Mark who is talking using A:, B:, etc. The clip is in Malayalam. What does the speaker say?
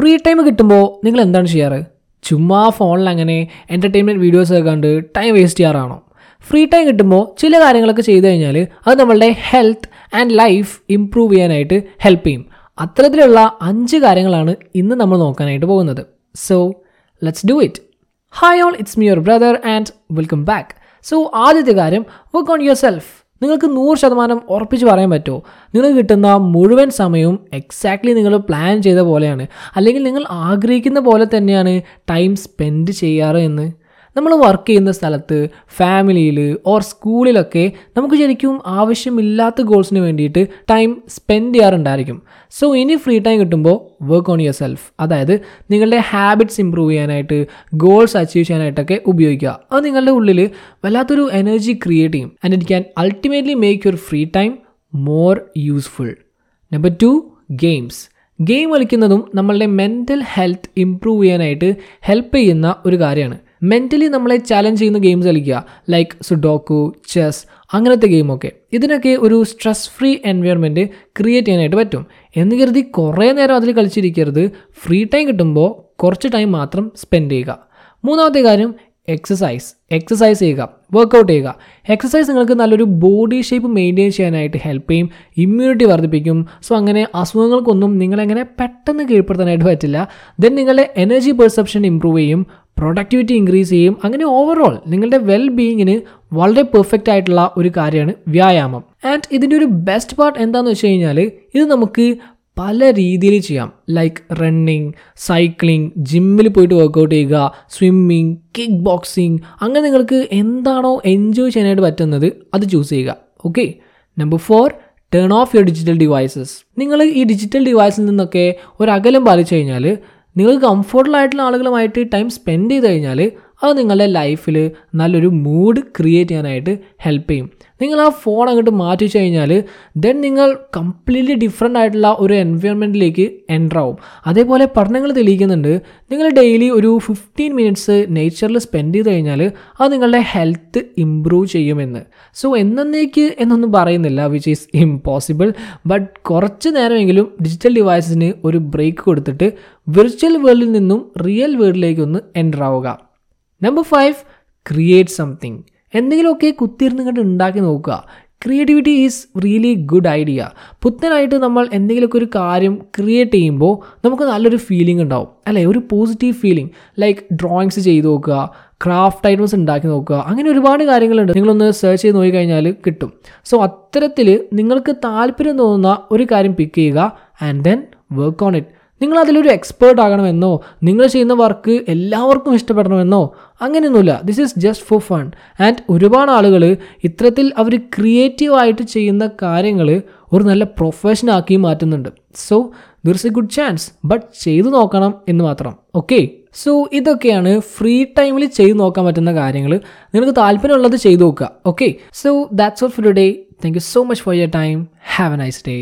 A: ഫ്രീ ടൈം കിട്ടുമ്പോൾ നിങ്ങൾ എന്താണ് ചെയ്യാറ്? ചുമ്മാ ഫോണിൽ അങ്ങനെ എന്റർടൈൻമെന്റ് വീഡിയോസ് കണ്ട് ടൈം വേസ്റ്റ് ചെയ്യാറാണോ? ഫ്രീ ടൈം കിട്ടുമ്പോൾ ചില കാര്യങ്ങളൊക്കെ ചെയ്തു കഴിഞ്ഞാൽ അത് നമ്മളുടെ ഹെൽത്ത് ആൻഡ് ലൈഫ് ഇമ്പ്രൂവ് ചെയ്യാനായിട്ട് ഹെൽപ്പ് ചെയ്യും. അത്തരത്തിലുള്ള അഞ്ച് കാര്യങ്ങളാണ് ഇന്ന് നമ്മൾ നോക്കാനായിട്ട് പോകുന്നത്. So let's do it hi all it's me your brother and welcome back so ആദ്യത്തെ കാര്യം വർക്ക് ഓൺ യുവർ സെൽഫ് നിങ്ങൾക്ക് നൂറ് ശതമാനം ഉറപ്പിച്ച് പറയാൻ പറ്റുമോ? നിങ്ങൾക്ക് കിട്ടുന്ന മുഴുവൻ സമയവും എക്സാക്ട്ലി നിങ്ങൾ പ്ലാൻ ചെയ്ത പോലെയാണ്. അല്ലെങ്കിൽ നിങ്ങൾ ആഗ്രഹിക്കുന്ന പോലെ തന്നെയാണ് ടൈം സ്പെൻഡ് ചെയ്യാറ് എന്ന്. നമ്മൾ വർക്ക് ചെയ്യുന്ന സ്ഥലത്ത് ഫാമിലിയിൽ ഓർ സ്കൂളിലൊക്കെ നമുക്ക് ശരിക്കും ആവശ്യമില്ലാത്ത ഗോൾസിന് വേണ്ടിയിട്ട് ടൈം സ്പെൻഡ് ചെയ്യാറുണ്ടായിരിക്കും. സോ ഇനി ഫ്രീ ടൈം കിട്ടുമ്പോൾ വർക്ക് ഓൺ യുവർ സെൽഫ് അതായത് നിങ്ങളുടെ ഹാബിറ്റ്സ് ഇമ്പ്രൂവ് ചെയ്യാനായിട്ട് ഗോൾസ് അച്ചീവ് ചെയ്യാനായിട്ടൊക്കെ ഉപയോഗിക്കുക. അത് നിങ്ങളുടെ ഉള്ളിൽ വല്ലാത്തൊരു എനർജി ക്രിയേറ്റ് ചെയ്യും. And it can ultimately make your free time more useful number two games game കളിക്കുന്നതും നമ്മളുടെ മെന്റൽ ഹെൽത്ത് ഇമ്പ്രൂവ് ചെയ്യാനായിട്ട് ഹെൽപ്പ് ചെയ്യുന്ന ഒരു കാര്യമാണ്. മെന്റലി നമ്മളെ ചാലഞ്ച് ചെയ്യുന്ന ഗെയിംസ് കളിക്കുക. ലൈക്ക് സുഡോക്കു ചെസ് അങ്ങനത്തെ ഗെയിമൊക്കെ ഇതിനൊക്കെ ഒരു സ്ട്രെസ് ഫ്രീ എൻവയോൺമെന്റ് ക്രിയേറ്റ് ചെയ്യാനായിട്ട് പറ്റും. എന്ന് കരുതി കുറേ നേരം അതിൽ കളിച്ചിരിക്കരുത്. ഫ്രീ ടൈം കിട്ടുമ്പോൾ കുറച്ച് ടൈം മാത്രം സ്പെൻഡ് ചെയ്യുക. മൂന്നാമത്തെ കാര്യം എക്സസൈസ് എക്സസൈസ് ചെയ്യുക. വർക്കൗട്ട് ചെയ്യുക. എക്സസൈസ് നിങ്ങൾക്ക് നല്ലൊരു ബോഡി ഷേപ്പ് മെയിന്റെയിൻ ചെയ്യാനായിട്ട് ഹെൽപ്പ് ചെയ്യും. ഇമ്മ്യൂണിറ്റി വർദ്ധിപ്പിക്കും. സോ അങ്ങനെ അസുഖങ്ങൾക്കൊന്നും നിങ്ങളെങ്ങനെ പെട്ടെന്ന് കീഴ്പ്പെടുത്താനായിട്ട് പറ്റില്ല. ദെൻ നിങ്ങളുടെ എനർജി പെർസെപ്ഷൻ ഇമ്പ്രൂവ് ചെയ്യും. പ്രൊഡക്ടിവിറ്റി ഇൻക്രീസ് ചെയ്യും. അങ്ങനെ ഓവറോൾ നിങ്ങളുടെ വെൽ ബീയിങ്ങിന് വളരെ പെർഫെക്റ്റ് ആയിട്ടുള്ള ഒരു കാര്യമാണ് വ്യായാമം. ആൻഡ് ഇതിന്റെ ഒരു ബെസ്റ്റ് പാർട്ട് എന്താണെന്ന് വെച്ച് കഴിഞ്ഞാൽ ഇത് നമുക്ക് പല രീതിയിൽ ചെയ്യാം. ലൈക്ക് റണ്ണിങ് സൈക്ലിംഗ് ജിമ്മിൽ പോയിട്ട് വർക്കൗട്ട് ചെയ്യുക സ്വിമ്മിങ് കിക്ക് ബോക്സിങ് അങ്ങനെ നിങ്ങൾക്ക് എന്താണോ എൻജോയ് ചെയ്യാനായിട്ട് പറ്റുന്നത് അത് ചൂസ് ചെയ്യുക. Okay number four turn off your digital devices നിങ്ങൾ ഈ ഡിജിറ്റൽ ഡിവൈസിൽ നിന്നൊക്കെ ഒരു അകലം പാലിച്ചു കഴിഞ്ഞാൽ നിങ്ങൾക്ക് കംഫർട്ടബിൾ ആയിട്ടുള്ള ആളുകളുമായിട്ട് ടൈം സ്പെൻഡ് ചെയ്ത് കഴിഞ്ഞാൽ അത് നിങ്ങളുടെ ലൈഫിൽ നല്ലൊരു മൂഡ് ക്രിയേറ്റ് ചെയ്യാനായിട്ട് ഹെൽപ്പ് ചെയ്യും. നിങ്ങൾ ആ ഫോൺ അങ്ങോട്ട് മാറ്റി വെച്ച് കഴിഞ്ഞാൽ ദെൻ നിങ്ങൾ കംപ്ലീറ്റ്ലി ഡിഫറെന്റ് ആയിട്ടുള്ള ഒരു എൻവയോൺമെന്റിലേക്ക് എന്റർ ആവും. അതേപോലെ പഠനങ്ങൾ തെളിയിക്കുന്നുണ്ട്. നിങ്ങൾ ഡെയിലി ഒരു ഫിഫ്റ്റീൻ മിനിറ്റ്സ് നേച്ചറിൽ സ്പെൻഡ് ചെയ്ത് കഴിഞ്ഞാൽ അത് നിങ്ങളുടെ ഹെൽത്ത് ഇമ്പ്രൂവ് ചെയ്യുമെന്ന്. സോ എന്നേക്ക് എന്നൊന്നും പറയുന്നില്ല വിച്ച് ഈസ് ഇമ്പോസിബിൾ ബട്ട് കുറച്ച് നേരമെങ്കിലും ഡിജിറ്റൽ ഡിവൈസിന് ഒരു ബ്രേക്ക് കൊടുത്തിട്ട് വിർച്വൽ വേൾഡിൽ നിന്നും റിയൽ വേൾഡിലേക്ക് ഒന്ന് എന്റർ ആവുക. നമ്പർ ഫൈവ് ക്രിയേറ്റ് സംതിങ് എന്തെങ്കിലുമൊക്കെ കുത്തിയിരുന്ന് കണ്ട് ഉണ്ടാക്കി നോക്കുക. Creativity is really good idea പുത്തനായിട്ട് നമ്മൾ എന്തെങ്കിലുമൊക്കെ ഒരു കാര്യം ക്രിയേറ്റ് ചെയ്യുമ്പോൾ നമുക്ക് നല്ലൊരു ഫീലിംഗ് ഉണ്ടാവും. അല്ലേ? ഒരു പോസിറ്റീവ് ഫീലിംഗ് ലൈക്ക് ഡ്രോയിങ്സ് ചെയ്ത് നോക്കുക ക്രാഫ്റ്റ് ഐറ്റംസ് ഉണ്ടാക്കി നോക്കുക. അങ്ങനെ ഒരുപാട് കാര്യങ്ങളുണ്ട്. നിങ്ങളൊന്ന് സെർച്ച് ചെയ്ത് നോക്കി കഴിഞ്ഞാൽ കിട്ടും. സോ അത്തരത്തിൽ നിങ്ങൾക്ക് താല്പര്യം തോന്നുന്ന ഒരു കാര്യം പിക്ക് ചെയ്യുക and then work on it നിങ്ങൾ അതിലൊരു എക്സ്പേർട്ട് ആകണമെന്നോ നിങ്ങൾ ചെയ്യുന്ന വർക്ക് എല്ലാവർക്കും ഇഷ്ടപ്പെടണമെന്നോ അങ്ങനെയൊന്നുമില്ല. This is just for fun and ഒരുപാട് ആളുകൾ ഇത്തരത്തിൽ അവർ ക്രിയേറ്റീവായിട്ട് ചെയ്യുന്ന കാര്യങ്ങൾ ഒരു നല്ല പ്രൊഫഷൻ ആക്കി മാറ്റുന്നുണ്ട്. So there is a good chance but ചെയ്തു നോക്കണം എന്ന് മാത്രം. ഓക്കെ സോ ഇതൊക്കെയാണ് ഫ്രീ ടൈമിൽ ചെയ്തു നോക്കാൻ പറ്റുന്ന കാര്യങ്ങൾ നിങ്ങൾക്ക് താല്പര്യമുള്ളത് ചെയ്തു നോക്കുക. Okay so that's all for today thank you so much for your time have a nice day